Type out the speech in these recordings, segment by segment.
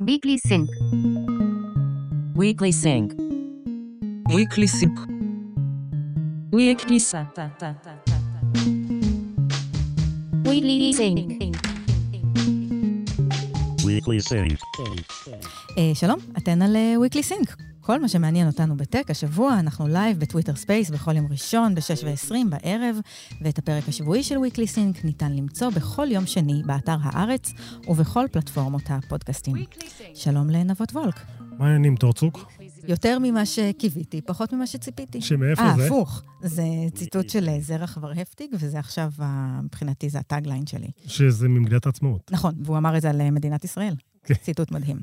Weekly Sync. Weekly Sync. Weekly Sync. Weekly Sync. Weekly Sync. Weekly Sync. אה, שלום, אתן על וויקלי סינק. כל מה שמעניין אותנו בטק, השבוע אנחנו live בטוויטר ספייס בכל יום ראשון ב-6 ו-20 בערב, ואת הפרק השבועי של Weekly Sync ניתן למצוא בכל יום שני באתר הארץ ובכל פלטפורמות הפודקאסטים. שלום לנבות וולק. מה העניינים, תורצוק? יותר ממה שקיוויתי, פחות ממה שציפיתי. שמאיפה אה, זה? הפוך. זה ציטוט של אה, זרח ורהפטיג, וזה עכשיו, ה- מבחינתי, זה הטאגליין שלי. שזה ממגילת העצמאות. נכון, והוא אמר את זה על אה, מדינת ישראל. כן. ציטוט מדהים.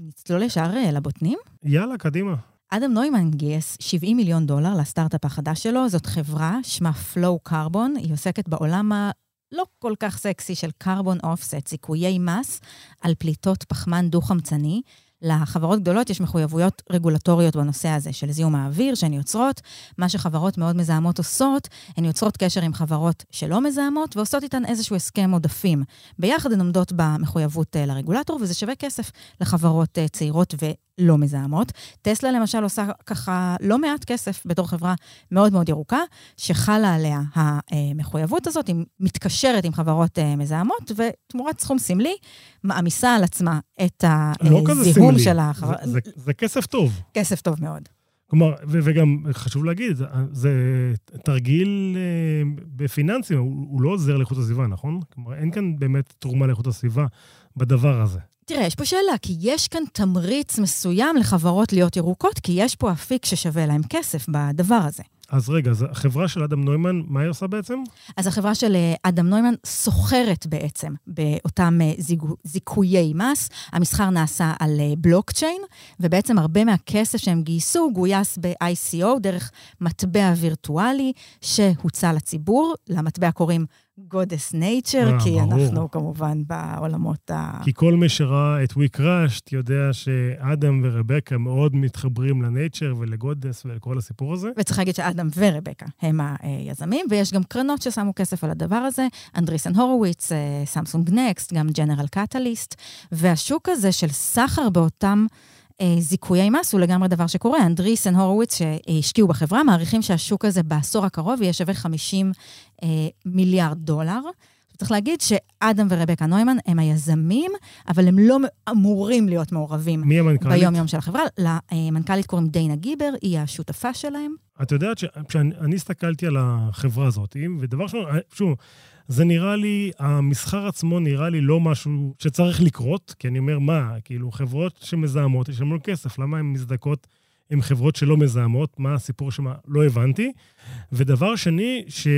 נצלול ישר אה, לבוטנים? יאללה, קדימה. אדם נוימן גייס 70 מיליון דולר לסטארט-אפ החדש שלו. זאת חברה, שמה Flow Carbon, היא עוסקת בעולם הלא כל כך סקסי של carbon offset, סיכויי מס על פליטות פחמן דו-חמצני. לחברות גדולות יש מחויבויות רגולטוריות בנושא הזה של זיהום האוויר שהן יוצרות. מה שחברות מאוד מזהמות עושות, הן יוצרות קשר עם חברות שלא מזהמות ועושות איתן איזשהו הסכם עודפים. ביחד הן עומדות במחויבות אה, לרגולטור, וזה שווה כסף לחברות אה, צעירות ולא מזהמות. טסלה למשל עושה ככה לא מעט כסף בתור חברה מאוד מאוד ירוקה, שחלה עליה המחויבות הזאת, היא מתקשרת עם חברות אה, מזהמות, ותמורת סכום סמלי, מעמיסה על עצמה את לא הזיהום סמלי. של החברה. זה, זה, זה כסף טוב. כסף טוב מאוד. כלומר, ו- וגם חשוב להגיד, זה תרגיל אה, בפיננסים, הוא, הוא לא עוזר לאיכות הסביבה, נכון? כלומר, אין כאן באמת תרומה לאיכות הסביבה בדבר הזה. תראה, יש פה שאלה, כי יש כאן תמריץ מסוים לחברות להיות ירוקות, כי יש פה אפיק ששווה להם כסף בדבר הזה. אז רגע, אז החברה של אדם נוימן, מה היא עושה בעצם? אז החברה של אה, אדם נוימן סוחרת בעצם באותם אה, זיגו- זיכויי מס. המסחר נעשה על אה, בלוקצ'יין, ובעצם הרבה מהכסף שהם גייסו גויס ב-ICO דרך מטבע וירטואלי שהוצע לציבור. למטבע קוראים Goddess Nature, אה, כי ברור. אנחנו כמובן בעולמות ה... כי כל מי שראה את We Crashed יודע שאדם ורבקה מאוד מתחברים ל nature ול goddess ולכל הסיפור הזה. וצריך להגיד שאדם ורבקה הם היזמים, ויש גם קרנות ששמו כסף על הדבר הזה, אנדריסן הורוביץ, אה, סמסונג נקסט, גם ג'נרל קטליסט, והשוק הזה של סחר באותם זיכויי מס הוא לגמרי דבר שקורה. אנדריסן הורוביץ שהשקיעו בחברה, מעריכים שהשוק הזה בעשור הקרוב יהיה שווה 50 אה, מיליארד דולר. צריך להגיד שאדם ורבקה נוימן הם היזמים, אבל הם לא אמורים להיות מעורבים מי המנכ"לית? ביום-יום של החברה. למנכ"לית קוראים דיינה גיבר, היא השותפה שלהם. את יודעת שכשאני אני הסתכלתי על החברה הזאת, ודבר ראשון, שוב, זה נראה לי, המסחר עצמו נראה לי לא משהו שצריך לקרות, כי אני אומר, מה, כאילו, חברות שמזהמות, יש לנו כסף, למה הן מזדכות עם חברות שלא מזהמות? מה הסיפור שם? לא הבנתי. ודבר שני, ש...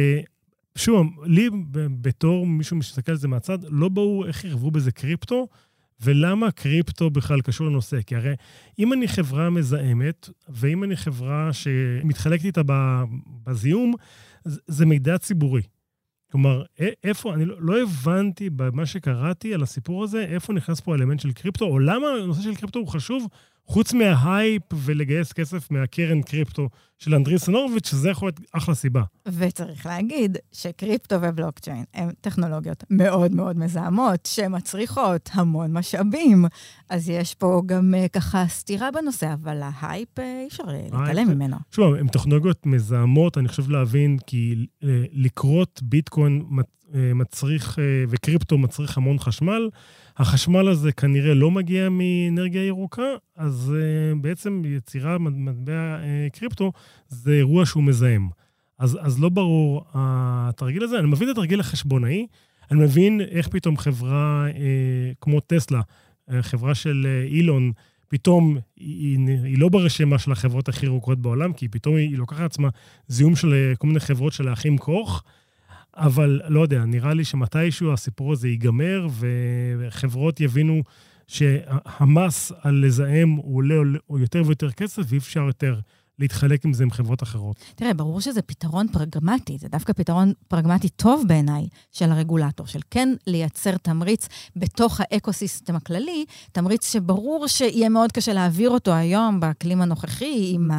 שוב, לי בתור מישהו שמסתכל על זה מהצד, לא ברור איך ערבו בזה קריפטו, ולמה קריפטו בכלל קשור לנושא. כי הרי אם אני חברה מזהמת, ואם אני חברה שמתחלקת איתה בזיהום, זה מידע ציבורי. כלומר, איפה, אני לא, לא הבנתי במה שקראתי על הסיפור הזה, איפה נכנס פה האלמנט של קריפטו, או למה הנושא של קריפטו הוא חשוב, חוץ מההייפ ולגייס כסף מהקרן קריפטו של אנדריסן הורוביץ, שזה יכול להיות אחלה סיבה. וצריך להגיד שקריפטו ובלוקצ'יין הן טכנולוגיות מאוד מאוד מזהמות, שמצריכות המון משאבים. אז יש פה גם אה, ככה סתירה בנושא, אבל ההייפ, אה, אי אפשר אה, להתעלם ממנו. שוב, הן טכנולוגיות מזהמות, אני חושב להבין, כי לכרות ביטקוין מצריך, אה, וקריפטו מצריך המון חשמל. החשמל הזה כנראה לא מגיע מאנרגיה ירוקה, אז אה, בעצם יצירה מטבע אה, קריפטו זה אירוע שהוא מזהם. אז, אז לא ברור התרגיל הזה. אני מבין את התרגיל החשבונאי, אני מבין איך פתאום חברה אה, כמו טסלה, אה, חברה של אה, אילון, פתאום היא, היא, לא ברשימה של החברות הכי ירוקות בעולם, כי פתאום היא, היא לוקחת לעצמה זיהום של אה, כל מיני חברות של האחים קוך, אבל לא יודע, נראה לי שמתישהו הסיפור הזה ייגמר, וחברות יבינו שהמס על לזהם הוא עולה יותר ויותר כסף, ואי אפשר יותר להתחלק עם זה עם חברות אחרות. תראה, ברור שזה פתרון פרגמטי, זה דווקא פתרון פרגמטי טוב בעיניי של הרגולטור, של כן לייצר תמריץ בתוך ה ecosystem הכללי, תמריץ שברור שיהיה מאוד קשה להעביר אותו היום באקלים הנוכחי, עם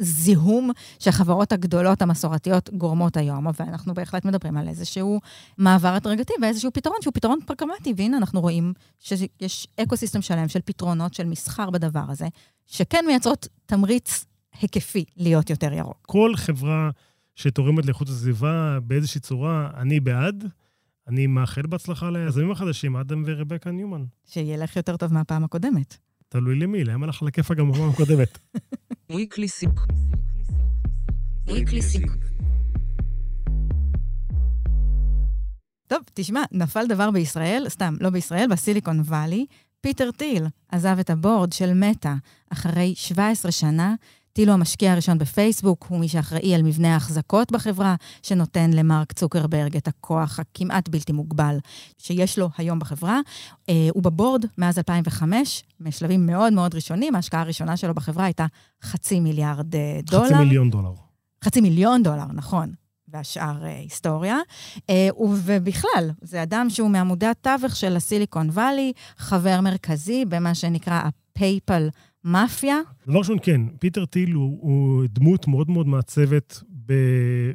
הזיהום שהחברות הגדולות המסורתיות גורמות היום, ואנחנו בהחלט מדברים על איזשהו מעבר הדרגתי ואיזשהו פתרון שהוא פתרון פרגמטי, והנה אנחנו רואים שיש ecosystem שלם של פתרונות של מסחר בדבר הזה, שכן מייצרות תמריץ היקפי להיות יותר ירוק. כל חברה שתורמת לאיכות הסביבה באיזושהי צורה, אני בעד. אני מאחל בהצלחה ליזמים החדשים, אדם ורבקה ניומן. שילך יותר טוב מהפעם הקודמת. תלוי למי, להם הלך לכיפה גם בפעם הקודמת. טוב, תשמע, נפל דבר בישראל, סתם, לא בישראל, בסיליקון וואלי. פיטר טיל עזב את הבורד של מטא אחרי 17 שנה. טיל הוא המשקיע הראשון בפייסבוק, הוא מי שאחראי על מבנה ההחזקות בחברה, שנותן למרק צוקרברג את הכוח הכמעט בלתי מוגבל שיש לו היום בחברה. אה, הוא בבורד מאז 2005, משלבים מאוד מאוד ראשונים, ההשקעה הראשונה שלו בחברה הייתה חצי מיליארד אה, דולר. חצי מיליון דולר. חצי מיליון דולר, נכון. והשאר אה, היסטוריה. אה, ובכלל, זה אדם שהוא מעמודי התווך של ה Silicon Valley, חבר מרכזי במה שנקרא ה PayPal Mafia. דבר ראשון, כן, פיטר טיל הוא, הוא דמות מאוד מאוד מעצבת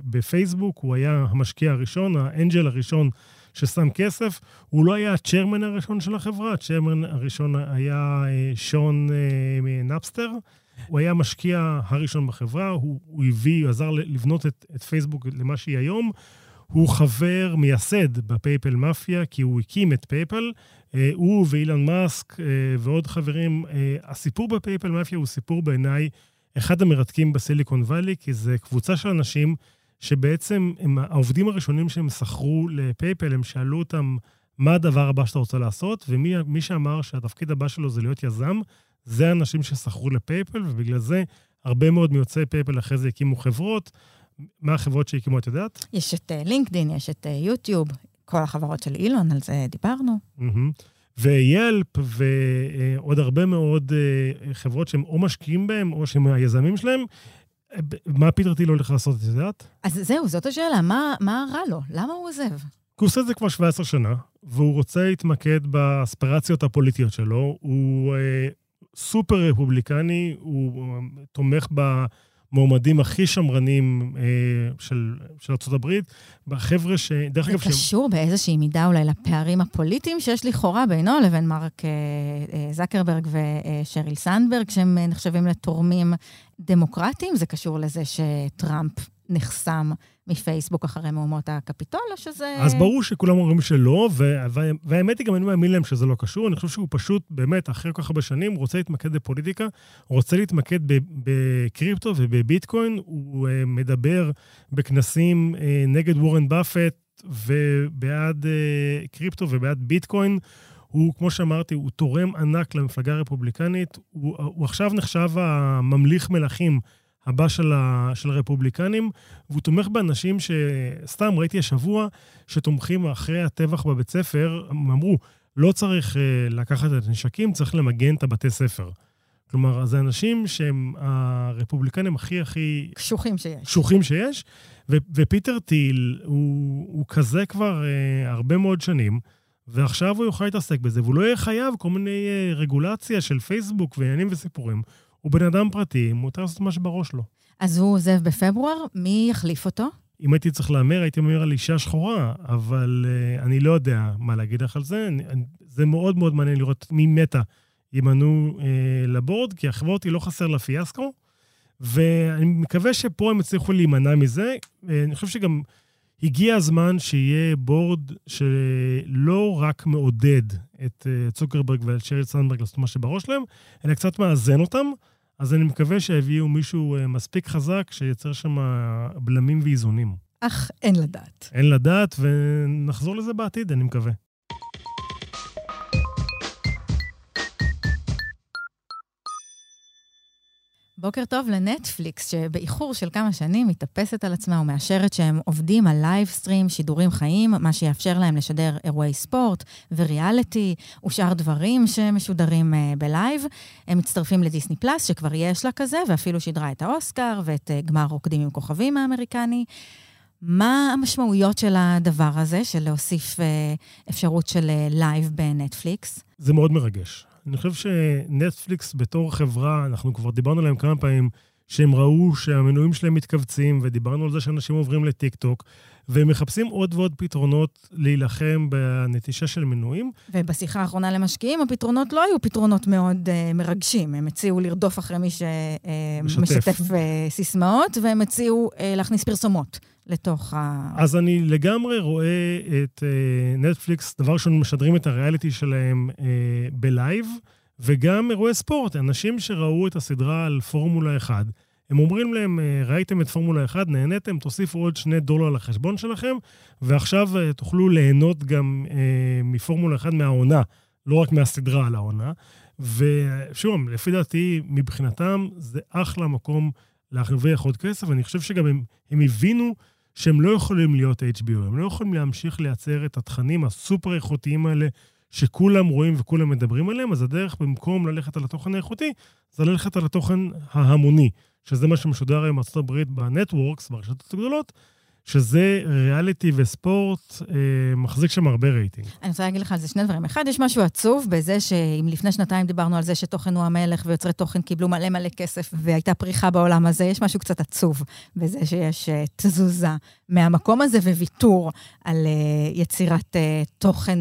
בפייסבוק, הוא היה המשקיע הראשון, ה angel הראשון ששם כסף. הוא לא היה ה chairman הראשון של החברה, ה chairman הראשון היה אה, שון נפסטר. הוא היה המשקיע הראשון בחברה, הוא, הוא הביא, הוא עזר לבנות את, את פייסבוק למה שהיא היום. הוא חבר מייסד ב PayPal Mafia, כי הוא הקים את פייפל. אה, הוא ואילון מאסק אה, ועוד חברים. אה, הסיפור ב PayPal Mafia הוא סיפור בעיניי אחד המרתקים ב Silicon Valley, כי זה קבוצה של אנשים שבעצם הם העובדים הראשונים שהם שכרו לפייפל, הם שאלו אותם מה הדבר הבא שאתה רוצה לעשות, ומי שאמר שהתפקיד הבא שלו זה להיות יזם, זה אנשים ששכרו לפייפל, ובגלל זה הרבה מאוד מיוצאי פייפל אחרי זה הקימו חברות. מה החברות שהקימו, את יודעת? יש את לינקדין, יש את יוטיוב, כל החברות של אילון, על זה דיברנו. ויילפ ועוד הרבה מאוד אה, חברות שהם או משקיעים בהם, או שהם היזמים שלהם. מה פיטר טיל הולך לעשות, את יודעת? אז זהו, זאת השאלה, מה, מה רע לו? למה הוא עוזב? הוא עושה את זה כבר 17 שנה, והוא רוצה להתמקד באספירציות הפוליטיות שלו. הוא אה, סופר רפובליקני, הוא תומך במועמדים הכי שמרנים אה, של, של ארה"ב, בחבר'ה ש... דרך אגב... זה קשור ש... באיזושהי מידה אולי לפערים הפוליטיים שיש לכאורה בינו לבין מרק אה, אה, זקרברג ושריל סנדברג, שהם נחשבים לתורמים דמוקרטיים. זה קשור לזה שטראמפ נחסם מפייסבוק אחרי מהומות הקפיטול, או שזה... אז ברור שכולם אומרים שלא, והאמת היא, גם אני מאמין להם שזה לא קשור. אני חושב שהוא פשוט, באמת, אחרי כל כך הרבה שנים, רוצה להתמקד בפוליטיקה, רוצה להתמקד בקריפטו ובביטקוין. הוא uh, מדבר בכנסים uh, נגד וורן באפט ובעד uh, קריפטו ובעד ביטקוין. הוא, כמו שאמרתי, הוא תורם ענק למפלגה הרפובליקנית. הוא, הוא עכשיו נחשב הממליך מלכים. הבא של, ה, של הרפובליקנים, והוא תומך באנשים שסתם ראיתי השבוע, שתומכים אחרי הטבח בבית ספר, הם אמרו, לא צריך uh, לקחת את הנשקים, צריך למגן את הבתי ספר. כלומר, זה אנשים שהם הרפובליקנים הכי הכי... קשוחים שיש. קשוחים שיש, ו- ופיטר טיל הוא, הוא כזה כבר uh, הרבה מאוד שנים, ועכשיו הוא יוכל להתעסק בזה, והוא לא יהיה חייב כל מיני uh, רגולציה של פייסבוק ועניינים וסיפורים. הוא בן אדם פרטי, מותר לעשות מה שבראש לו. אז הוא עוזב בפברואר, מי יחליף אותו? אם הייתי צריך להמר, הייתי אומר על אישה שחורה, אבל uh, אני לא יודע מה להגיד לך על זה. אני, זה מאוד מאוד מעניין לראות מי מתה ימנו uh, לבורד, כי החברות היא לא חסר לה פיאסקו, ואני מקווה שפה הם יצליחו להימנע מזה. Uh, אני חושב שגם הגיע הזמן שיהיה בורד שלא רק מעודד את uh, צוקרברג ואת שריל סנדברג לעשות מה שבראש שלהם, אלא קצת מאזן אותם. אז אני מקווה שיביאו מישהו uh, מספיק חזק שייצר שם בלמים ואיזונים. אך אין לדעת. אין לדעת, ונחזור לזה בעתיד, אני מקווה. בוקר טוב לנטפליקס, שבאיחור של כמה שנים מתאפסת על עצמה ומאשרת שהם עובדים על live stream, שידורים חיים, מה שיאפשר להם לשדר אירועי ספורט וריאליטי ושאר דברים שמשודרים uh, ב live. הם מצטרפים לדיסני פלאס, שכבר יש לה כזה, ואפילו שידרה את האוסקר ואת uh, גמר רוקדים עם כוכבים האמריקני. מה המשמעויות של הדבר הזה, של להוסיף uh, אפשרות של live בנטפליקס? זה מאוד מרגש. אני חושב שנטפליקס בתור חברה, אנחנו כבר דיברנו עליהם כמה פעמים, שהם ראו שהמנויים שלהם מתכווצים, ודיברנו על זה שאנשים עוברים לטיקטוק, והם מחפשים עוד ועוד פתרונות להילחם בנטישה של מנויים. ובשיחה האחרונה למשקיעים, הפתרונות לא היו פתרונות מאוד uh, מרגשים. הם הציעו לרדוף אחרי מי שמשתף uh, uh, סיסמאות, והם הציעו uh, להכניס פרסומות. לתוך ה... אז אני לגמרי רואה את נטפליקס, uh, דבר ראשון, משדרים את הריאליטי שלהם uh, בלייב, וגם אירועי ספורט. אנשים שראו את הסדרה על פורמולה 1, הם אומרים להם, uh, ראיתם את פורמולה 1, נהניתם, תוסיפו עוד שני דולר לחשבון שלכם, ועכשיו תוכלו ליהנות גם מפורמולה 1 מהעונה, לא רק מהסדרה על העונה. ושוב, לפי דעתי, מבחינתם זה אחלה מקום להרוויח עוד כסף, ואני חושב שגם הם, הם הבינו שהם לא יכולים להיות HBO, הם לא יכולים להמשיך לייצר את התכנים הסופר איכותיים האלה שכולם רואים וכולם מדברים עליהם, אז הדרך במקום ללכת על התוכן האיכותי, זה ללכת על התוכן ההמוני, שזה מה שמשודר היום הברית בנטוורקס, ברשתות הגדולות, שזה ריאליטי וספורט, אה, מחזיק שם הרבה רייטינג. אני רוצה להגיד לך על זה שני דברים. אחד, יש משהו עצוב בזה שאם לפני שנתיים דיברנו על זה שתוכן הוא המלך ויוצרי תוכן קיבלו מלא מלא כסף והייתה פריחה בעולם הזה, יש משהו קצת עצוב בזה שיש uh, תזוזה מהמקום הזה וויתור על uh, יצירת uh, תוכן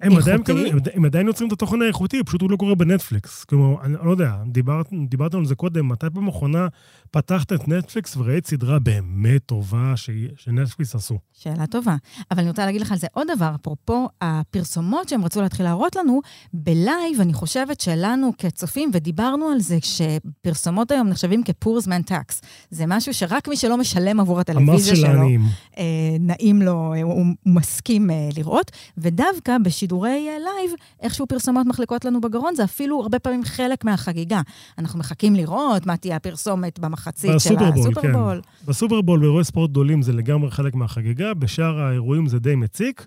הם איכותי. עדיין, הם, הם עדיין יוצרים את התוכן האיכותי, פשוט הוא לא קורה בנטפליקס. כלומר, אני לא יודע, דיברת, דיברת על זה קודם, מתי פעם אחרונה פתחת את נטפליקס וראית סדרה באמת טובה ש... שנטפליקס עשו? שאלה טובה. אבל אני רוצה להגיד לך על זה עוד דבר, אפרופו הפרסומות שהם רצו להתחיל להראות לנו, ב live אני חושבת שלנו כצופים, ודיברנו על זה, שפרסומות היום נחשבים כ poor man's tax. זה משהו שרק מי שלא משלם עבור הטלוויזיה שלו, העניים. אה, נעים לו, אה, הוא, הוא מסכים אה, לראות, ודווקא בשידורי אה, live, איכשהו פרסומות מחליקות לנו בגרון, זה אפילו הרבה פעמים חלק מהחגיגה. אנחנו מחכים לראות מה תהיה הפרסומת במחצית של בסופרבול, הסופרבול. כן. בסופרבול, באירועי ספורט גדולים זה לגמרי חלק מהחגיגה, בשאר האירועים זה די מציק,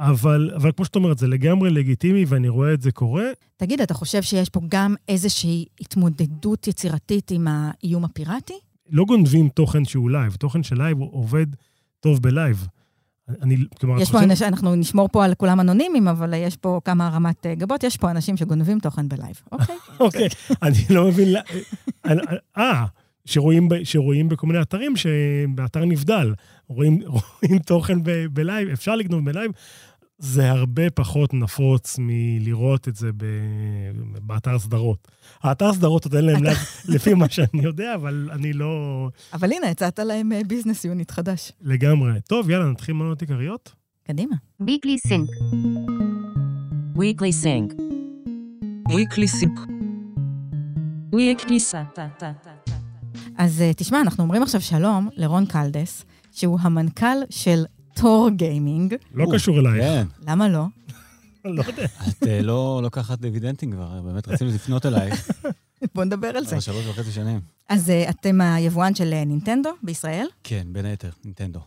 אבל, אבל כמו שאת אומרת, זה לגמרי לגיטימי ואני רואה את זה קורה. תגיד, אתה חושב שיש פה גם איזושהי התמודדות יצירתית עם האיום הפיראטי? לא גונבים תוכן שהוא live, תוכן של live עובד טוב ב live. אני, כלומר, יש פה אנשים, אנחנו נשמור פה על כולם אנונימיים, אבל יש פה כמה הרמת אה, גבות, יש פה אנשים שגונבים תוכן ב live, אוקיי? אוקיי, אני לא מבין... אני- אה, שרואים, ב- שרואים בכל מיני אתרים, שבאתר נבדל, רואים, רואים תוכן ב- ב live, אפשר לגנוב ב live. זה הרבה פחות נפוץ מלראות את זה ב... באתר סדרות. האתר סדרות עוד אין להם live, לפי מה שאני יודע, אבל אני לא אבל הנה, הצעת להם אה, business unit חדש. לגמרי. טוב, יאללה, נתחיל מנות עיקריות? קדימה. Weekly Sync. Weekly Sync. Weekly Sync. Weekly Sync. אז אה, תשמע, אנחנו אומרים עכשיו שלום לרון קלדס, שהוא המנכ"ל של תור גיימינג. לא קשור אלייך. כן, למה לא? לא יודע. את אה, לא לוקחת דיבידנדים כבר, באמת רצינו לפנות אלייך בוא נדבר על זה. כבר שלוש וחצי שנים. אז אה, אתם היבואן של נינטנדו בישראל, כן, בין היתר, נינטנדו.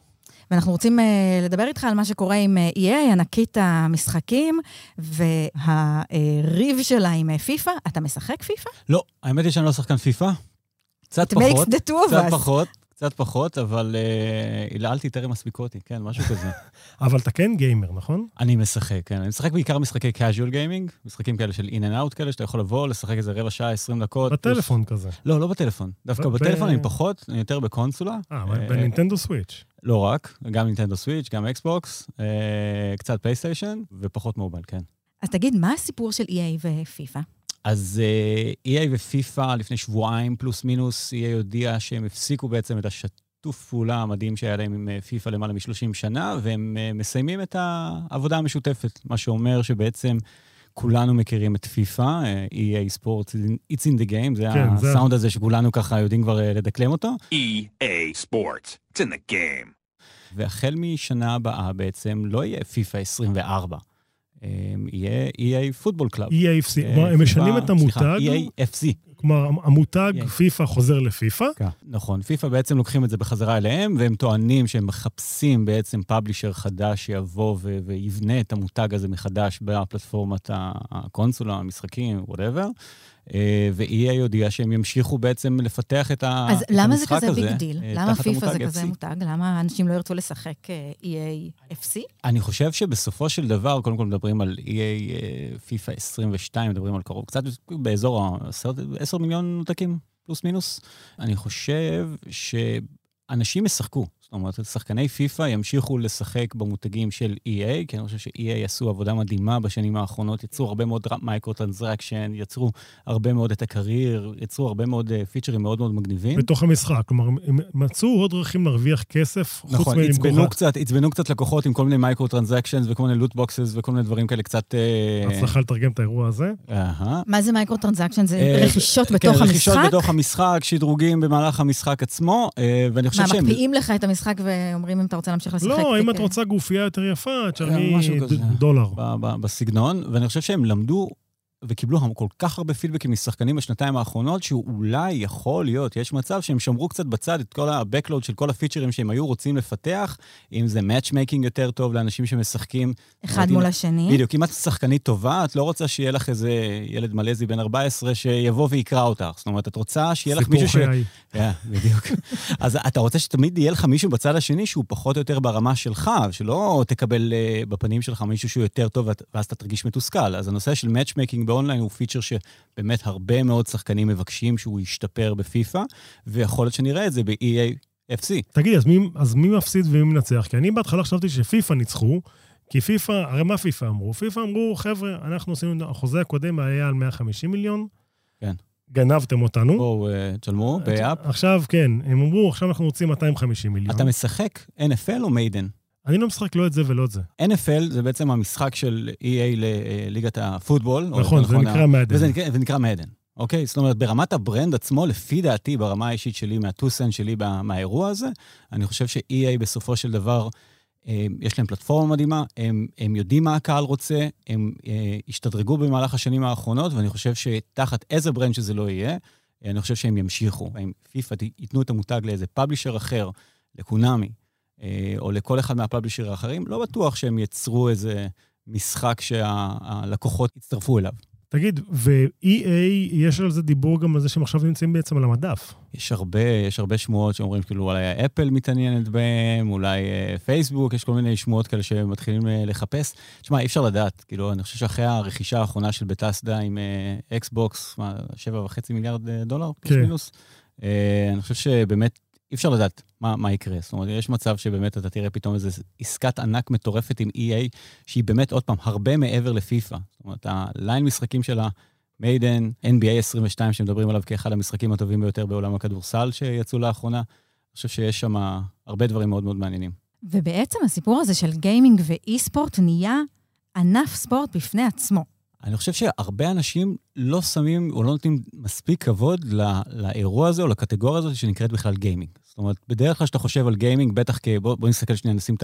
ואנחנו רוצים לדבר איתך על מה שקורה עם EA, ענקית המשחקים, והריב שלה עם פיפא. אתה משחק פיפא? לא, האמת היא שאני לא שחקן פיפא. קצת It makes פחות, the two of קצת. פחות, קצת פחות, אבל אה, הלעלתי טרם הספיקו אותי, כן, משהו כזה. אבל אתה כן גיימר, נכון? אני משחק, כן. אני משחק בעיקר משחקי casual gaming, משחקים כאלה של in and out כאלה, שאתה יכול לבוא, לשחק איזה רבע שעה, 20 דקות. בטלפון כזה. לא, לא בטלפון. דווקא בטלפון אני פחות, אני יותר בקונסולה. אה, אה, בנינטנדו סוויץ'. לא רק, גם נינטנדו סוויץ', גם אקסבוקס, אה, קצת פלייסטיישן, ופחות מובייל, כן. אז תגיד, מה הסיפור של EA ופיפא? אז אה, EA ופיפא לפני שבועיים פלוס מינוס, EA הודיע שהם הפסיקו בעצם את השיתוף פעולה המדהים שהיה להם עם אה, פיפא למעלה מ-30 שנה, והם אה, מסיימים את העבודה המשותפת, מה שאומר שבעצם כולנו מכירים את פיפא, אה, EA Sports, It's in the game, זה כן, זה- הסאונד הזה שכולנו ככה יודעים כבר אה, לדקלם אותו. EA Sports. It's in the game. והחל משנה הבאה בעצם לא יהיה פיפא 24, אה, יהיה EA Football Club. EAFC, כלומר, הם משנים את המותג, סליחה, E EAFC. כלומר, המותג כן. פיפא חוזר לפיפא. כן, נכון. פיפ"א בעצם לוקחים את זה בחזרה אליהם, והם טוענים שהם מחפשים בעצם publisher חדש שיבוא ו- ויבנה את המותג הזה מחדש בפלטפורמת הקונסולה, המשחקים, whatever. ו-EA הודיע שהם ימשיכו בעצם לפתח את, ה- אז את למה זה המשחק כזה הזה. Big deal? אה, למה פיפא זה כזה FC? מותג? למה אנשים לא ירצו לשחק אה, EA FC? אני חושב שבסופו של דבר, קודם כל מדברים על EA אה, פיפא 22, מדברים על קרוב, קצת באזור ה-10 מיליון עותקים, פלוס מינוס. אני חושב שאנשים ישחקו. זאת אומרת, שחקני פיפא ימשיכו לשחק במותגים של EA, כי אני חושב ש-EA עשו עבודה מדהימה בשנים האחרונות, יצרו הרבה מאוד micro-transaction, יצרו הרבה מאוד את ה career, יצרו הרבה מאוד אה, פיצ'רים מאוד מאוד מגניבים. בתוך המשחק. כלומר, הם מצאו עוד דרכים להרוויח כסף, חוץ נכון, מלמכור... קצת, עצבנו קצת לקוחות עם כל מיני micro-transactions וכל מיני loot boxes וכל מיני דברים כאלה קצת... אה, הצלחה לתרגם את האירוע הזה. אהה. מה זה micro transaction? זה אה, רכישות כן, בתוך רכישות המשחק? בתוך המשחק, שדרוגים במהלך המשחק עצמו, אה, ואני חושב מה, שהם... מקפיאים לך את המשחק ואומרים אם אתה רוצה להמשיך לשחק? לא, אם את רוצה גופייה יותר יפה, תשלמי כזה. ד- דולר. ב- ב- בסגנון, ואני חושב שהם למדו וקיבלו כל כך הרבה פידבקים משחקנים בשנתיים האחרונות, שאולי יכול להיות, יש מצב שהם שמרו קצת בצד את כל ה-Backload של כל הפיצ'רים שהם היו רוצים לפתח, אם זה Matchmaking יותר טוב לאנשים שמשחקים. אחד אם- מול השני. בדיוק, אם את שחקנית טובה, את לא רוצה שיהיה לך איזה ילד מלזי בן 14 שיבוא ויקרא אותך. זאת אומרת, את רוצה שיהיה לך סיפור מישהו ש... חיי. כן, בדיוק. אז אתה רוצה שתמיד יהיה לך מישהו בצד השני שהוא פחות או יותר ברמה שלך, שלא תקבל uh, בפנים שלך מישהו שהוא יותר טוב ואז אתה תרגיש מתוסכל. אז הנושא של matchmaking ב online הוא פיצ'ר שבאמת הרבה מאוד שחקנים מבקשים שהוא ישתפר בפיפא, ויכול להיות שנראה את זה ב-EA FC. תגיד, אז מי, אז מי מפסיד ומי מנצח? כי אני בהתחלה חשבתי שפיפ"א ניצחו, כי פיפ"א, הרי מה פיפ"א אמרו? פיפ"א אמרו, חבר'ה, אנחנו עשינו, החוזה הקודם היה על 150 מיליון. כן. גנבתם אותנו. בואו, אה, תשלמו, באפ. עכשיו, כן, הם אמרו, עכשיו אנחנו רוצים 250 מיליון. אתה משחק NFL או מאדן? אני לא משחק לא את זה ולא את זה. NFL זה בעצם המשחק של EA לליגת הפוטבול. או נכון, יותר זה נקרא נקרא, זה נקרא מאדן, אוקיי? זאת אומרת, ברמת ה brand עצמו, לפי דעתי, ברמה האישית שלי, מה two cents שלי מהאירוע הזה, אני חושב ש-EA בסופו של דבר, אה, יש להם פלטפורמה מדהימה, הם, הם יודעים מה הקהל רוצה, הם אה, השתדרגו במהלך השנים האחרונות, ואני חושב שתחת איזה brand שזה לא יהיה, אה, אני חושב שהם ימשיכו. אם פיפ"א ייתנו את המותג לאיזה publisher אחר, לקונאמי, אה, או לכל אחד מהפאבלישר האחרים, לא בטוח שהם יצרו איזה משחק שהלקוחות יצטרפו אליו. תגיד, ו-EA, יש על זה דיבור גם על זה שהם עכשיו נמצאים בעצם על המדף. יש הרבה, יש הרבה שמועות שאומרים כאילו אולי אפל מתעניינת בהם, אולי אה, פייסבוק, יש כל מיני שמועות כאלה שמתחילים אה, לחפש. תשמע, אי אפשר לדעת, כאילו, אני חושב שאחרי הרכישה האחרונה של בטסדה עם אה, אקסבוקס, מה, שבע וחצי מיליארד אה, דולר, פלוס כן. מינוס, אה, אני חושב שבאמת אי אפשר לדעת מה, מה יקרה. זאת אומרת, יש מצב שבאמת אתה תראה פתאום איזו עסקת ענק מטורפת עם EA, שהיא באמת, עוד פעם, הרבה מעבר לפיפא. זאת אומרת, ה line משחקים שלה, מאדן, NBA 22, שמדברים עליו כאחד המשחקים הטובים ביותר בעולם הכדורסל שיצאו לאחרונה. אני חושב שיש שם הרבה דברים מאוד מאוד מעניינים. ובעצם הסיפור הזה של גיימינג ו e-sport נהיה ענף ספורט בפני עצמו. אני חושב שהרבה אנשים לא שמים או לא נותנים מספיק כבוד לא, לאירוע הזה או לקטגוריה הזאת שנקראת בכלל גיימינג. זאת אומרת, בדרך כלל כשאתה חושב על גיימינג, בטח כ... בוא, בוא נסתכל שנייה, נשים את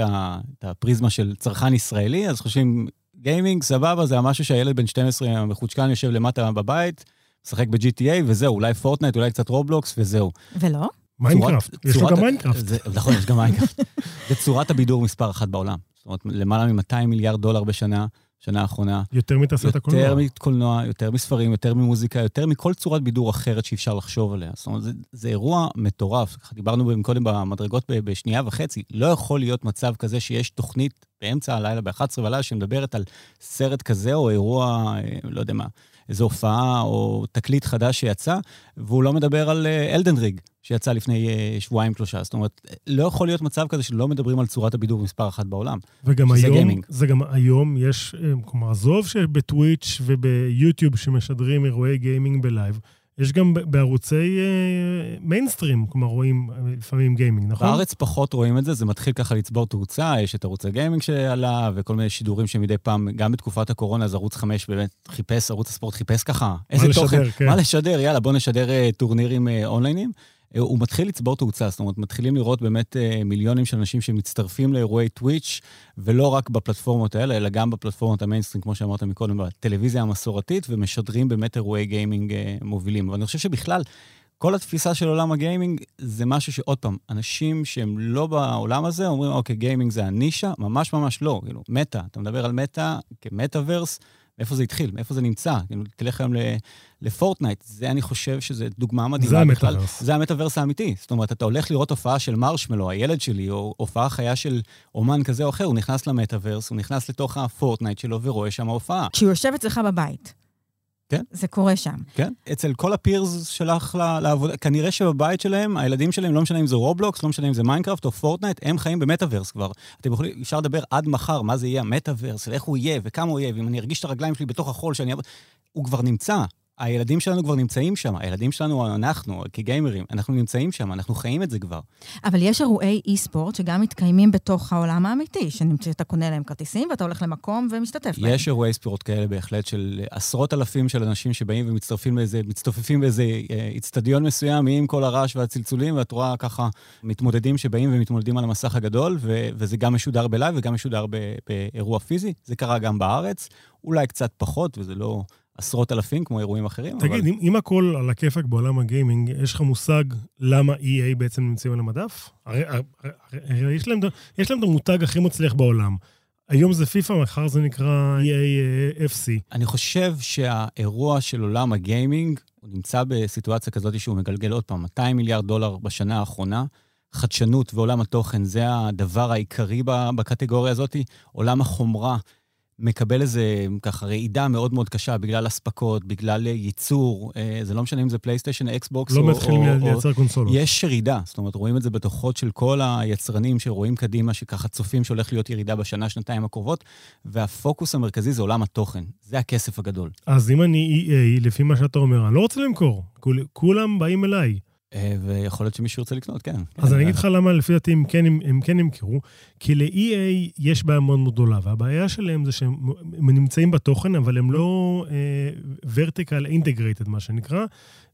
הפריזמה של צרכן ישראלי, אז חושבים, גיימינג, סבבה, זה המשהו שהילד בן 12 המחוצ'קן יושב למטה בבית, משחק ב-GTA, וזהו, אולי פורטנייט, אולי קצת רובלוקס, וזהו. ולא? מיינקראפט, יש לו גם מיינקראפט. נכון, יש גם מיינקראפט. זה צורת הבידור מספר אחת בעולם. זאת אומרת, למעלה מ-200 מיליארד דולר בשנה, שנה האחרונה. יותר מתעשיית יותר הקולנוע. מקולנוע, יותר מספרים, יותר ממוזיקה, יותר מכל צורת בידור אחרת שאפשר לחשוב עליה. זאת אומרת, זה, זה אירוע מטורף. דיברנו קודם במדרגות בשנייה וחצי. לא יכול להיות מצב כזה שיש תוכנית באמצע הלילה, ב-11 בלילה, שמדברת על סרט כזה או אירוע, אה, לא יודע מה, איזו הופעה או תקליט חדש שיצא, והוא לא מדבר על אלדן רינג, שיצא לפני אה, שבועיים-שלושה. זאת אומרת, לא יכול להיות מצב כזה שלא מדברים על צורת הבידור מספר אחת בעולם. וגם שזה היום, גיימינג. זה גם היום יש, אה, כלומר, עזוב שבטוויץ' וביוטיוב שמשדרים אירועי גיימינג בלייב, יש גם בערוצי אה, מיינסטרים, כלומר, רואים אה, לפעמים גיימינג, נכון? בארץ פחות רואים את זה, זה מתחיל ככה לצבור תאוצה, יש את ערוץ הגיימינג שעלה, וכל מיני שידורים שמדי פעם, גם בתקופת הקורונה, אז ערוץ 5 באמת חיפש, ערוץ הספורט חיפש ככה, איזה לשדר, תוכן, כן. מה לשדר, יאללה, בוא נשדר אה, טורנירים אה, אונליינים. אה, הוא מתחיל לצבור תאוצה, זאת אומרת, מתחילים לראות באמת אה, מיליונים של אנשים שמצטרפים לאירועי טוויץ', ולא רק בפלטפורמות האלה, אלא גם בפלטפורמות המיינסטרים, כמו שאמרת מקודם, בטלוויזיה המסורתית, ומשדרים באמת אירועי גיימינג אה, מובילים. אבל אני חושב שבכלל, כל התפיסה של עולם הגיימינג זה משהו שעוד פעם, אנשים שהם לא בעולם הזה אומרים, אוקיי, גיימינג זה הנישה, ממש ממש לא. כאילו, מטא, אתה מדבר על מטא כמטאוורס, מאיפה זה התחיל, מאיפה זה נמצא. כאילו, תלך היום ל- לפורטנייט, זה אני חושב שזה דוגמה מדהימה. זה בכלל. המטאוורס. זה המטאוורס האמיתי. זאת אומרת, אתה הולך לראות הופעה של מרשמלו, הילד שלי, או הופעה חיה של אומן כזה או אחר, הוא נכנס למטאוורס, הוא נכנס לתוך הפורטנייט שלו ורואה שם הופעה. כשהוא יושב אצלך בבית. כן. זה קורה שם. כן? אצל כל ה peers שלך לעבודה, כנראה שבבית שלהם, הילדים שלהם, לא משנה אם זה רובלוקס, לא משנה אם זה מיינקראפט או פורטנייט, הם חיים במטאוורס כבר. אתם יכולים, אפשר לדבר עד מחר מה זה יהיה המטאוורס, ואיך הוא יהיה, וכמה הוא יהיה, ואם אני ארגיש את הרגליים שלי בתוך החול שאני... הוא כבר נמצא. הילדים שלנו כבר נמצאים שם, הילדים שלנו, אנחנו, כגיימרים, אנחנו נמצאים שם, אנחנו חיים את זה כבר. אבל יש אירועי אי-ספורט שגם מתקיימים בתוך העולם האמיתי, שאתה קונה להם כרטיסים ואתה הולך למקום ומשתתף בהם. יש אירועי ספירות כאלה בהחלט, של עשרות אלפים של אנשים שבאים ומצטרפים לאיזה, מצטופפים באיזה אה, איצטדיון מסוים, עם כל הרעש והצלצולים, ואת רואה ככה מתמודדים שבאים ומתמודדים על המסך הגדול, ו- וזה גם משודר בלייב וגם משודר באירוע פיזי. זה קרה גם בארץ, אולי קצת פחות, וזה לא עשרות אלפים כמו אירועים אחרים, תגיד, אבל... אם, אם הכל על הכיפאק בעולם הגיימינג, יש לך מושג למה EA בעצם נמצאים על המדף? הרי, הרי, הרי, הרי יש, להם, יש להם את המותג הכי מצליח בעולם. היום זה פיפא, מחר זה נקרא EA אה, FC. אני חושב שהאירוע של עולם הגיימינג, הוא נמצא בסיטואציה כזאת שהוא מגלגל עוד פעם 200 מיליארד דולר בשנה האחרונה. חדשנות ועולם התוכן זה הדבר העיקרי בקטגוריה הזאת. עולם החומרה מקבל איזה ככה רעידה מאוד מאוד קשה בגלל אספקות, בגלל ייצור, אה, זה לא משנה אם זה פלייסטיישן, אקסבוקס לא או... מתחילים או- או- לייצר קונסולות. יש ירידה, זאת אומרת, רואים את זה בדוחות של כל היצרנים שרואים קדימה, שככה צופים שהולך להיות ירידה בשנה, שנתיים הקרובות, והפוקוס המרכזי זה עולם התוכן. זה הכסף הגדול. אז אם אני EA, לפי מה שאתה אומר, אני לא רוצה למכור. כול, כולם באים אליי. אה, ויכול להיות שמישהו ירצה לקנות, כן. אז כן, אני אה, אגיד לך למה לפי דעתי הם כן, הם כן ימכרו, כי ל-EA יש בעיה מאוד מאוד גדולה, והבעיה שלהם זה שהם הם נמצאים בתוכן, אבל הם לא uh, vertical integrated, מה שנקרא.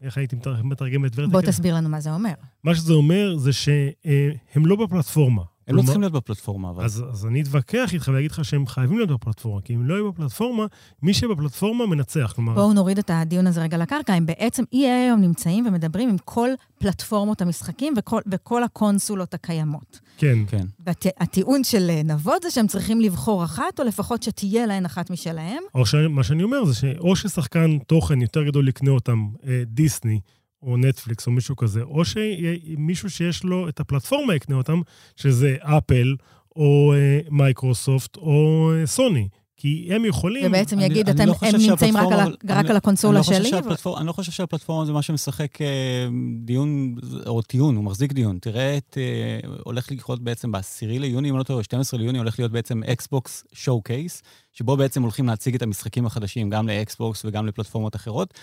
איך הייתי מתרג- מתרגם את vertical? בוא תסביר לנו מה זה אומר. מה שזה אומר זה שהם לא בפלטפורמה. הם לא כלומר- צריכים להיות בפלטפורמה, אבל... אז, אז אני אתווכח איתך ואגיד לך שהם חייבים להיות בפלטפורמה, כי אם לא יהיו בפלטפורמה, מי שבפלטפורמה מנצח. כלומר, בואו נוריד את הדיון הזה רגע לקרקע. הם בעצם EA היום נמצאים ומדברים עם כל פלטפורמות המשחקים וכל, וכל הקונסולות הקיימות. כן. כן. והטיעון של אה, נבות זה שהם צריכים לבחור אחת, או לפחות שתהיה להן אחת משלהם. או ש... מה שאני אומר זה שאו ששחקן תוכן יותר גדול יקנה אותם, אה, דיסני, או נטפליקס, או מישהו כזה, או שמישהו שיש לו את הפלטפורמה יקנה אותם, שזה אפל, או אה, מייקרוסופט, או אה, סוני. כי הם יכולים... ובעצם אני- יגיד, אני אתם, לא הם נמצאים רק על, רק אני- על הקונסולה אני לא שלי. שהפלטפורמה- אני לא חושב שהפלטפורמה זה מה שמשחק אה, דיון, או טיעון, הוא מחזיק דיון. תראה את, אה, הולך לקרות בעצם ב-10 ליוני, אם אני לא טועה, 12 ליוני, הולך להיות בעצם אקסבוקס showcase, שבו בעצם הולכים להציג את המשחקים החדשים גם לאקסבוקס וגם לפלטפורמות אחרות.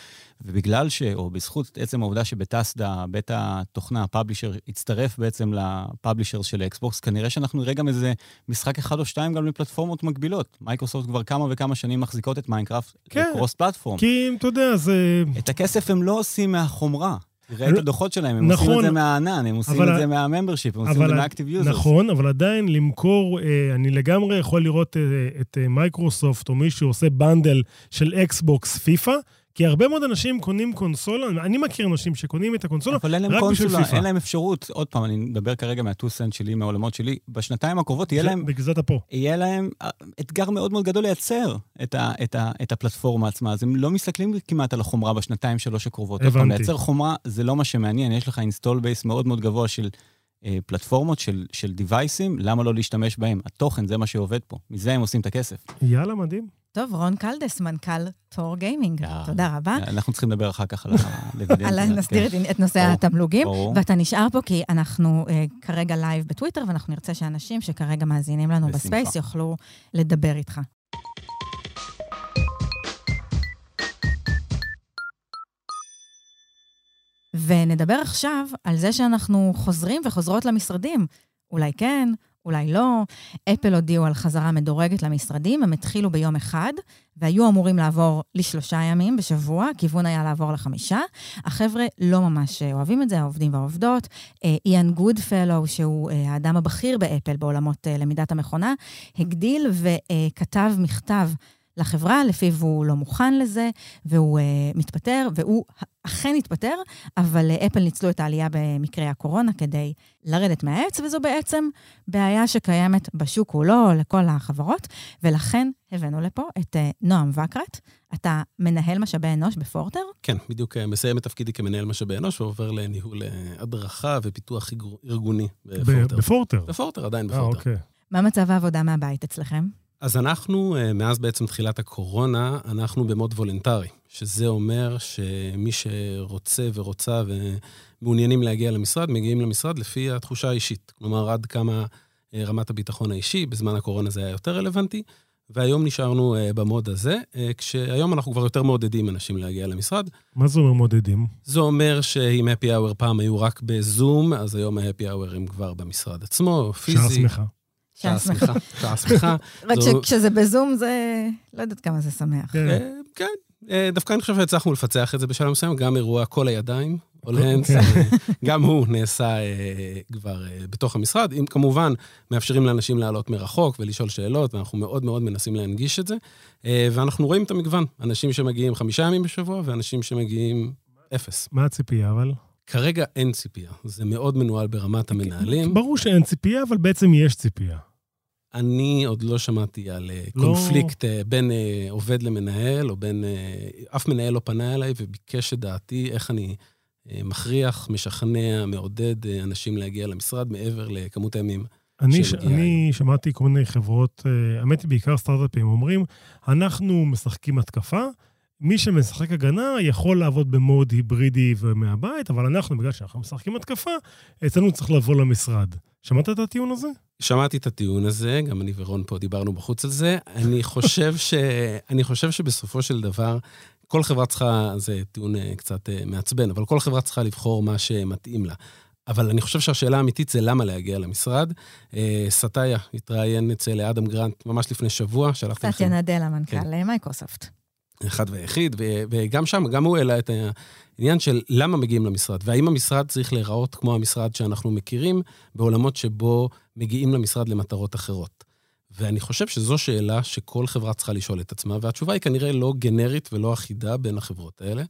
ובגלל ש... או בזכות עצם העובדה שבטסדה, בית התוכנה, ה publisher, הצטרף בעצם ל publisher של אקסבוקס, כנראה שאנחנו נראה גם איזה משחק אחד או שתיים גם לפלטפורמות מקבילות. מייקרוסופט כבר כמה וכמה שנים מחזיקות את מיינקראפט כן. ל cross platform. כי, אתה יודע, זה... את הכסף הם לא עושים מהחומרה. תראה לא- את הדוחות שלהם, הם עושים נכון. את זה מהענן, הם עושים אבל את זה מה membership, הם עושים את זה מה active users. נכון, אבל עדיין למכור, אה, אני לגמרי יכול לראות אה, את אה, מייקרוסופט או מישהו עושה bundle של אקסבוקס פיפא, כי הרבה מאוד אנשים קונים קונסולה, אני מכיר אנשים שקונים את הקונסולה אבל אין להם רק בשביל קונסולה, פיפא. אין להם אפשרות, עוד פעם, אני מדבר כרגע מה two cents שלי, מהעולמות שלי, בשנתיים הקרובות יהיה להם אתה פה. יהיה להם אה, אתגר מאוד מאוד גדול לייצר את, ה, את, ה, את הפלטפורמה עצמה. אז הם לא מסתכלים כמעט על החומרה בשנתיים, שלוש הקרובות. עוד פעם, הבנתי. לייצר חומרה זה לא מה שמעניין, יש לך install base מאוד מאוד גבוה של אה, פלטפורמות, של, של דיווייסים, למה לא להשתמש בהם? התוכן זה מה שעובד פה, מזה הם עושים את הכסף. יאללה, מדהים. טוב, רון קלדס, מנכ"ל תור גיימינג. יאללה. תודה רבה. אנחנו צריכים לדבר אחר כך על הדיבידנד. על נסדיר את- את נושא התמלוגים. ואתה נשאר פה כי אנחנו אה, כרגע לייב בטוויטר, ואנחנו נרצה שאנשים שכרגע מאזינים לנו בשמחה. ב space יוכלו לדבר איתך. ונדבר עכשיו על זה שאנחנו חוזרים וחוזרות למשרדים. אולי כן, אולי לא. אפל הודיעו על חזרה מדורגת למשרדים, הם התחילו ביום אחד, והיו אמורים לעבור לשלושה ימים בשבוע, הכיוון היה לעבור לחמישה. החבר'ה לא ממש אוהבים את זה, העובדים והעובדות. אה, איאן גודפלו, שהוא אה, האדם הבכיר באפל בעולמות אה, למידת המכונה, הגדיל וכתב מכתב לחברה, לפיו הוא לא מוכן לזה, והוא uh, מתפטר, והוא אכן התפטר, אבל uh, אפל ניצלו את העלייה במקרי הקורונה כדי לרדת מהעץ, וזו בעצם בעיה שקיימת בשוק כולו, לכל החברות, ולכן הבאנו לפה את uh, נועם וקרת. אתה מנהל משאבי אנוש בפורטר? כן, בדיוק מסיים את תפקידי כמנהל משאבי אנוש ועובר לניהול הדרכה ופיתוח ארגוני בפורטר. בפורטר? בפורטר, עדיין בפורטר. אה, אוקיי. מה מצב העבודה מהבית אצלכם? אז אנחנו, אה, מאז בעצם תחילת הקורונה, אנחנו במוד וולנטרי, שזה אומר שמי שרוצה ורוצה ומעוניינים להגיע למשרד, מגיעים למשרד לפי התחושה האישית. כלומר, עד כמה אה, רמת הביטחון האישי, בזמן הקורונה זה היה יותר רלוונטי, והיום נשארנו אה, במוד הזה, כשהיום אנחנו כבר יותר מעודדים אנשים להגיע למשרד. מה זה אומר מעודדים? זה אומר שאם happy hour פעם היו רק בזום, אז היום ה-happy hour הם כבר במשרד עצמו, פיזי. שעה שמחה. שעה שמחה. שעה שמחה. רק שכשזה בזום זה... לא יודעת כמה זה שמח. אה, כן, אה, דווקא אני חושב שהצלחנו לפצח את זה בשלב מסוים, גם אירוע כל הידיים, hands, כן. אה, גם הוא נעשה כבר בתוך המשרד. אם כמובן מאפשרים לאנשים לעלות מרחוק ולשאול שאלות, ואנחנו מאוד מאוד מנסים להנגיש את זה. ואנחנו רואים את המגוון, אנשים שמגיעים חמישה ימים בשבוע ואנשים שמגיעים אפס. מה הציפייה אבל? כרגע אין ציפייה, זה מאוד מנוהל ברמת המנהלים. ברור שאין ציפייה, אבל בעצם יש ציפייה. אני עוד לא שמעתי על אה, לא. קונפליקט אה, בין אה, עובד למנהל, או בין... אף מנהל לא פנה אליי וביקש את דעתי איך אני מכריח, משכנע, מעודד אנשים להגיע למשרד מעבר לכמות הימים. אני, ש... אני שמעתי כל מיני חברות, האמת היא בעיקר סטארט-אפים, אומרים, אנחנו משחקים התקפה, מי שמשחק הגנה יכול לעבוד במוד היברידי ומהבית, אבל אנחנו, בגלל שאנחנו משחקים התקפה, אצלנו צריך לבוא למשרד. שמעת את הטיעון הזה? שמעתי את הטיעון הזה, גם אני ורון פה דיברנו בחוץ על זה. אני חושב, ש... אני חושב שבסופו של דבר, כל חברה צריכה, זה טיעון אה, קצת אה, מעצבן, אבל כל חברה צריכה לבחור מה שמתאים לה. אבל אני חושב שהשאלה האמיתית זה למה להגיע למשרד. אה, סאטיה התראיין אצל אדם גרנט ממש לפני שבוע, שלחתי לכם... סאטיה נאדלה, המנכ"ל כן. מייקרוסופט. אחד ויחיד, וגם שם, גם הוא העלה את העניין של למה מגיעים למשרד, והאם המשרד צריך להיראות כמו המשרד שאנחנו מכירים, בעולמות שבו מגיעים למשרד למטרות אחרות. ואני חושב שזו שאלה שכל חברה צריכה לשאול את עצמה, והתשובה היא כנראה לא גנרית ולא אחידה בין החברות האלה,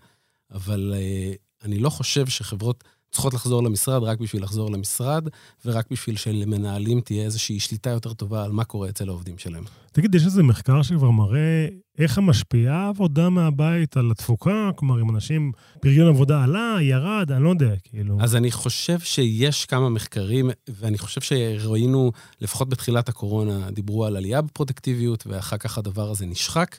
אבל uh, אני לא חושב שחברות צריכות לחזור למשרד רק בשביל לחזור למשרד, ורק בשביל שלמנהלים תהיה איזושהי שליטה יותר טובה על מה קורה אצל העובדים שלהם. תגיד, יש איזה מחקר שכבר מראה איך המשפיעה העבודה מהבית על התפוקה? כלומר, אם אנשים, פריון עבודה עלה, ירד, אני לא יודע, כאילו... אז אני חושב שיש כמה מחקרים, ואני חושב שראינו, לפחות בתחילת הקורונה, דיברו על עלייה בפרודקטיביות, ואחר כך הדבר הזה נשחק.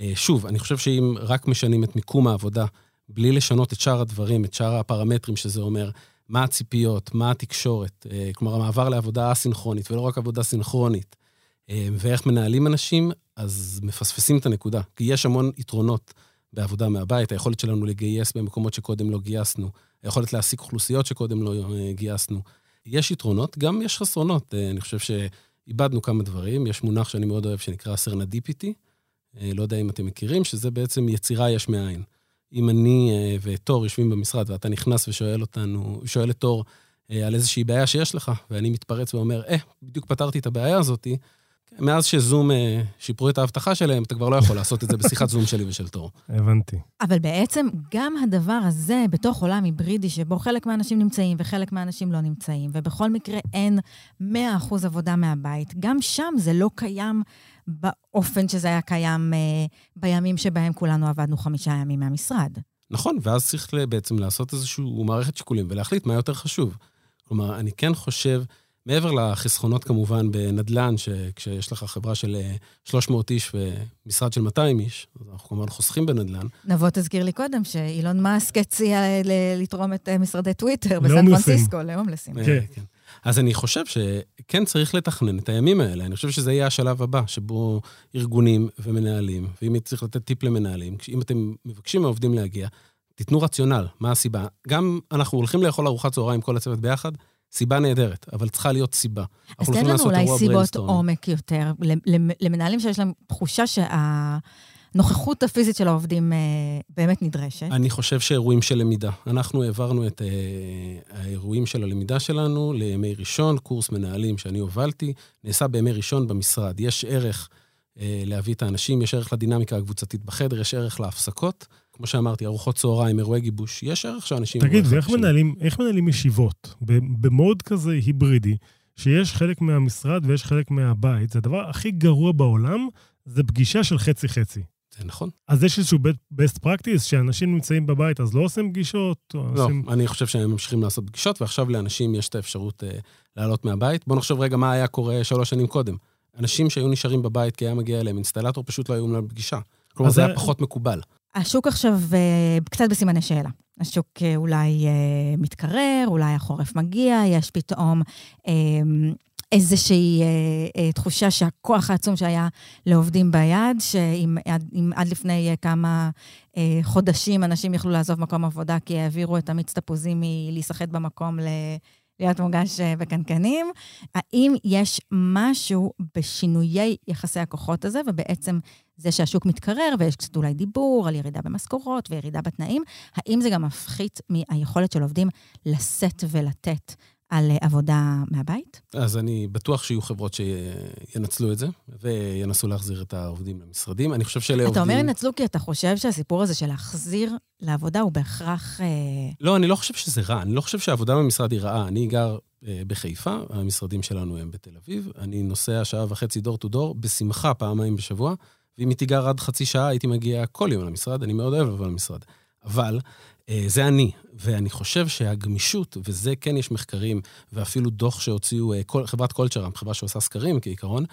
אה, שוב, אני חושב שאם רק משנים את מיקום העבודה, בלי לשנות את שאר הדברים, את שאר הפרמטרים, שזה אומר מה הציפיות, מה התקשורת, אה, כלומר, המעבר לעבודה אסינכרונית, ולא רק עבודה סינכרונית, אה, ואיך מנהלים אנשים, אז מפספסים את הנקודה. כי יש המון יתרונות בעבודה מהבית, היכולת שלנו לגייס במקומות שקודם לא גייסנו, היכולת להעסיק אוכלוסיות שקודם לא אה, גייסנו. יש יתרונות, גם יש חסרונות. אני חושב שאיבדנו כמה דברים. יש מונח שאני מאוד אוהב שנקרא serendipity, לא יודע אם אתם מכירים, שזה בעצם יצירה יש מאין. אם אני אה, ותור יושבים במשרד ואתה נכנס ושואל אותנו, שואל את תור אה, על איזושהי בעיה שיש לך, ואני מתפרץ ואומר, אה, בדיוק פתרתי את הבעיה הזאתי, מאז שזום אה, שיפרו את האבטחה שלהם, אתה כבר לא יכול לעשות את זה בשיחת זום שלי ושל תור. הבנתי. אבל בעצם גם הדבר הזה, בתוך עולם היברידי, שבו חלק מהאנשים נמצאים וחלק מהאנשים לא נמצאים, ובכל מקרה אין 100% עבודה מהבית, גם שם זה לא קיים באופן שזה היה קיים אה, בימים שבהם כולנו עבדנו חמישה ימים מהמשרד. נכון, ואז צריך בעצם לעשות איזושהי מערכת שיקולים ולהחליט מה יותר חשוב. כלומר, אני כן חושב... מעבר לחסכונות כמובן בנדל"ן, שכשיש לך חברה של 300 אה, איש ומשרד של 200 איש, אז אנחנו כמובן חוסכים בנדל"ן. נבוא תזכיר לי קודם שאילון מאסק הציע לתרום את אה, משרדי טוויטר בסן פרנסיסקו להומלסים. כן. כן. אז אני חושב שכן צריך לתכנן את הימים האלה. אני חושב שזה יהיה השלב הבא, שבו ארגונים ומנהלים, ואם צריך לתת טיפ למנהלים, אם אתם מבקשים מהעובדים להגיע, תיתנו רציונל, מה הסיבה. גם אנחנו הולכים לאכול ארוחת צהריים כל הצוות ביחד, סיבה נהדרת, אבל צריכה להיות סיבה. אז תן לנו אולי סיבות. עומק יותר, למ- למנהלים שיש להם תחושה שהנוכחות הפיזית של העובדים אה, באמת נדרשת. אני חושב שאירועים של למידה. אנחנו העברנו את אה, האירועים של הלמידה שלנו לימי ראשון, קורס מנהלים שאני הובלתי, נעשה בימי ראשון במשרד. יש ערך אה, להביא את האנשים, יש ערך לדינמיקה הקבוצתית בחדר, יש ערך להפסקות. כמו שאמרתי, ארוחות צהריים, אירועי גיבוש, יש ערך שאנשים... תגיד, ואיך. מנהלים, איך מנהלים ישיבות? במוד כזה היברידי, שיש חלק מהמשרד ויש חלק מהבית, זה הדבר הכי גרוע בעולם, זה פגישה של חצי-חצי. זה נכון. אז יש איזשהו best practice, שאנשים נמצאים בבית, אז לא עושים פגישות? לא, עושים... אני חושב שהם ממשיכים לעשות פגישות, ועכשיו לאנשים יש את האפשרות אה, לעלות מהבית. בואו נחשוב רגע מה היה קורה שלוש שנים קודם. אנשים שהיו נשארים בבית כי היה מגיע אליהם אינסטלטור, פשוט לא היו אומרים פגישה. כלומר, זה- היה פחות מקובל. השוק עכשיו אה, קצת בסימני שאלה. השוק אה, אולי אה, מתקרר, אולי החורף מגיע, יש פתאום אה, איזושהי תחושה שהכוח העצום שהיה לעובדים ביד, שאם עד, עד לפני כמה חודשים אנשים יכלו לעזוב מקום עבודה כי העבירו את המיץ תפוזים מלהיסחט במקום ל... להיות מוגש אה, בקנקנים. האם יש משהו בשינויי יחסי הכוחות הזה, ובעצם זה שהשוק מתקרר ויש קצת אולי דיבור על ירידה במשכורות וירידה בתנאים, האם זה גם מפחית מהיכולת של עובדים לשאת ולתת על אה, עבודה מהבית? אז אני בטוח שיהיו חברות שינצלו את זה, וינסו להחזיר את העובדים למשרדים. אני חושב שאלה עובדים... אתה אומר ינצלו כי אתה חושב שהסיפור הזה של להחזיר לעבודה הוא בהכרח... אה, לא, אני לא חושב שזה רע. אני לא חושב שהעבודה במשרד היא רעה. אני גר אה, בחיפה, המשרדים שלנו הם בתל אביב. אני נוסע שעה וחצי דור טו דור, בשמחה פעמיים בשבוע, ואם הייתי גר עד חצי שעה, הייתי מגיע כל יום למשרד. אני מאוד אוהב לבוא למשרד. אבל זה אני, ואני חושב שהגמישות, וזה כן יש מחקרים, ואפילו דוח שהוציאו, אה, כל, חברת קולצ'רם, חברה שעושה סקרים כעיקרון,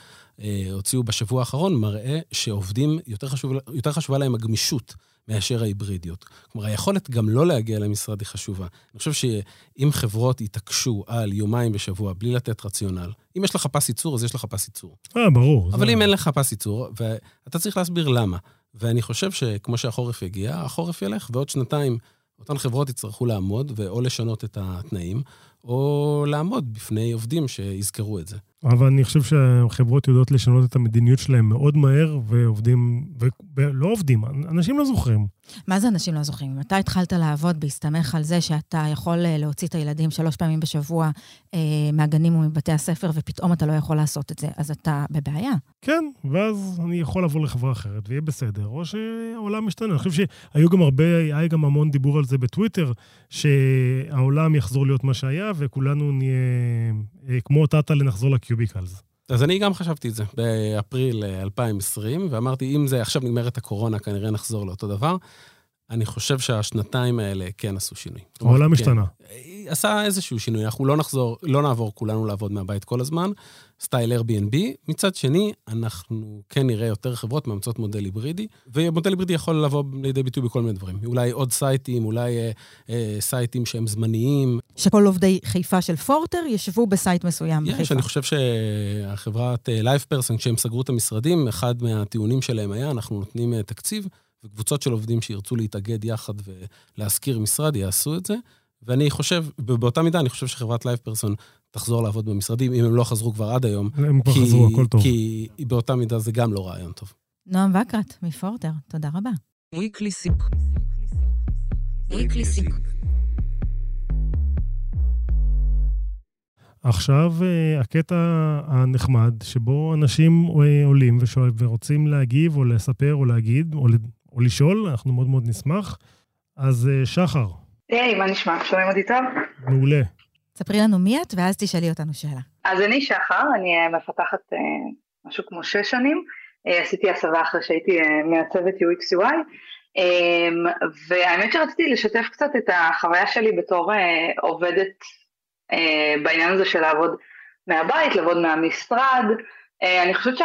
אה, הוציאו בשבוע האחרון, מראה שעובדים, יותר, חשוב, יותר חשובה להם הגמישות מאשר ההיברידיות. כלומר, היכולת גם לא להגיע למשרד היא חשובה. אני חושב שאם חברות יתעקשו על יומיים בשבוע בלי לתת רציונל, אם יש לך פס ייצור, אז יש לך פס ייצור. אה, ברור. אבל זה- אם אין לך פס ייצור, ואתה צריך להסביר למה. ואני חושב שכמו שהחורף יגיע, החורף ילך, ועוד שנתיים אותן חברות יצטרכו לעמוד, ואו לשנות את התנאים, או לעמוד בפני עובדים שיזכרו את זה. אבל אני חושב שהחברות יודעות לשנות את המדיניות שלהם מאוד מהר, ועובדים, ולא עובדים, אנשים לא זוכרים. מה זה אנשים לא זוכרים? אם אתה התחלת לעבוד בהסתמך על זה שאתה יכול אה, להוציא את הילדים שלוש פעמים בשבוע אה, מהגנים ומבתי הספר, ופתאום אתה לא יכול לעשות את זה, אז אתה בבעיה. כן, ואז אני יכול לעבור לחברה אחרת, ויהיה בסדר, או שהעולם משתנה. אני חושב שהיו גם הרבה, היה גם המון דיבור על זה בטוויטר, שהעולם יחזור להיות מה שהיה, וכולנו נהיה אה, כמו טאטה לנחזור לקיוביקלס. אז אני גם חשבתי את זה באפריל אה, 2020, ואמרתי, אם זה עכשיו נגמרת הקורונה, כנראה נחזור לאותו דבר. אני חושב שהשנתיים האלה כן עשו שינוי. העולם כן, השתנה. עשה איזשהו שינוי, אנחנו לא נחזור, לא נעבור כולנו לעבוד מהבית כל הזמן, סטייל Airbnb. מצד שני, אנחנו כן נראה יותר חברות מאמצות מודל היברידי, ומודל היברידי יכול לבוא לידי ביטוי בכל מיני דברים. אולי עוד sites, אולי אה, אה, sites שהם זמניים. שכל עובדי חיפה של פורטר ישבו ב site מסוים יש, בחיפה. אני חושב שהחברת לייב פרסון, כשהם סגרו את המשרדים, אחד מהטיעונים שלהם היה, אנחנו נותנים אה, תקציב, וקבוצות של עובדים שירצו להתאגד יחד ולהשכיר משרד, יעשו את זה. ואני חושב, באותה מידה, אני חושב שחברת לייב פרסון תחזור לעבוד במשרדים, אם הם לא חזרו כבר עד היום. הם כבר כי- חזרו, הכל טוב. כי באותה מידה זה גם לא רעיון טוב. נועם וקרת מפורטר, תודה רבה. עכשיו אה, הקטע הנחמד, שבו אנשים אה, עולים ושואל, ורוצים להגיב או לספר או להגיד או, או לשאול, אנחנו מאוד מאוד נשמח. אז אה, שחר, היי, מה נשמע? שומעים אותי טוב? מעולה. ספרי לנו מי את, ואז תשאלי אותנו שאלה. אז אני שחר, אני אה, מפתחת אה, משהו כמו שש שנים. עשיתי הסבה אחרי שהייתי מעצבת UX UI. אה, והאמת שרציתי לשתף קצת את החוויה שלי בתור עובדת בעניין הזה של לעבוד מהבית, לעבוד מהמשרד. אני חושבת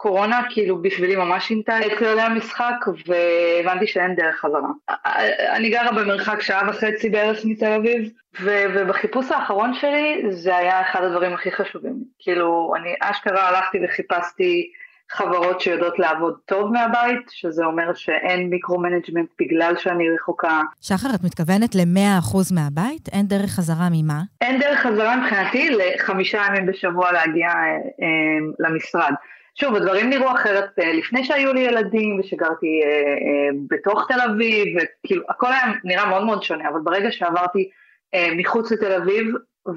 שהקורונה כאילו בשבילי ממש שינתה את כללי המשחק והבנתי שאין דרך חזרה. אני גרה במרחק שעה וחצי בערך מתל אביב, ו- ובחיפוש האחרון שלי זה היה אחד הדברים הכי חשובים. כאילו, אני אשכרה הלכתי וחיפשתי חברות שיודעות לעבוד טוב מהבית, שזה אומר שאין micro-management בגלל שאני רחוקה. שחר, את מתכוונת ל-100% מהבית? אין דרך חזרה ממה? אין דרך חזרה מבחינתי לחמישה ימים בשבוע להגיע אה, אה, למשרד. שוב, הדברים נראו אחרת אה, לפני שהיו לי ילדים ושגרתי אה, אה, בתוך תל אביב, וכאילו הכל היה נראה מאוד מאוד שונה, אבל ברגע שעברתי אה, מחוץ לתל אביב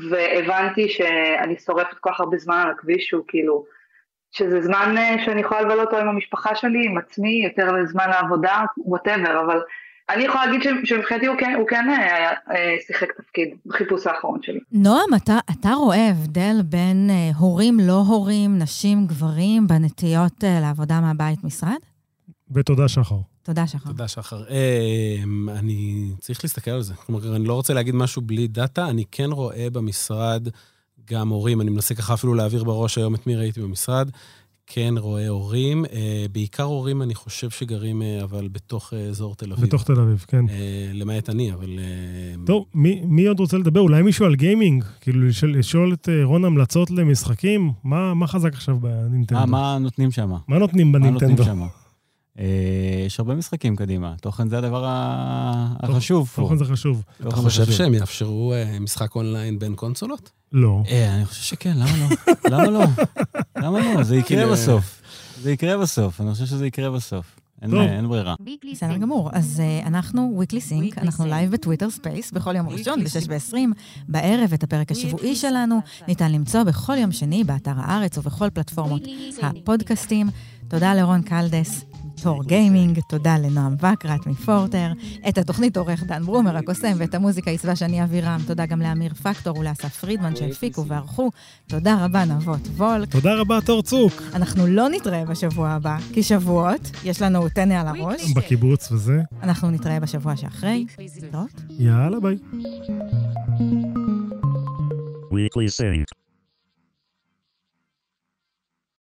והבנתי שאני שורפת כל כך הרבה זמן על הכביש שהוא כאילו, שזה זמן אה, שאני יכולה לבלות אותו עם המשפחה שלי, עם עצמי, יותר לזמן לעבודה, וואטאבר, אבל אני יכולה להגיד שמבחינתי הוא כן, הוא כן היה, אה, שיחק תפקיד בחיפוש האחרון שלי. נועם, אתה, אתה רואה הבדל בין אה, הורים לא הורים, נשים, גברים, בנטיות אה, לעבודה מהבית משרד? ותודה, שחר. תודה, שחר. תודה, שחר. אה, אני צריך להסתכל על זה. כלומר, אני לא רוצה להגיד משהו בלי דאטה, אני כן רואה במשרד גם הורים, אני מנסה ככה אפילו להעביר בראש היום את מי ראיתי במשרד. כן רואה הורים, אה, בעיקר הורים אני חושב שגרים אה, אבל בתוך אה, אזור תל אביב. בתוך תל אביב, כן. למעט אני, אבל... טוב, מי, מי עוד רוצה לדבר? אולי מישהו על גיימינג? כאילו לשאול, לשאול את רון המלצות למשחקים? מה, מה חזק עכשיו בנינטנדו? מה, מה נותנים שם? מה נותנים בנינטנדו? מה נותנים שם? אה, יש הרבה משחקים קדימה, תוכן זה הדבר החשוב פה. תוכן זה חשוב. אתה חושב שהם יאפשרו אה, משחק אונליין בין קונסולות? לא. אה, אני חושב שכן, למה לא? למה לא? למה לא? זה יקרה בסוף. זה יקרה בסוף, אני חושב שזה יקרה בסוף. אין ברירה. בסדר גמור. אז אנחנו, Weekly Sync, אנחנו לייב בטוויטר ספייס בכל יום ראשון ב-6 ב-20 בערב. את הפרק השבועי שלנו ניתן למצוא בכל יום שני באתר הארץ ובכל פלטפורמות הפודקאסטים. תודה לרון קלדס, תור גיימינג, תודה לנועם וקרת מפורטר. את התוכנית עורך דן ברומר הקוסם, ואת המוזיקה עיצבה שני אבירם. תודה גם לאמיר פקטור ולאסף פרידמן שהפיקו וערכו. תודה רבה נבות וולק. תודה רבה תור צוק. אנחנו לא נתראה בשבוע הבא, כי שבועות, יש לנו טנא על הראש. בקיבוץ וזה. אנחנו נתראה בשבוע שאחרי. יאללה ביי. Weekly Sync.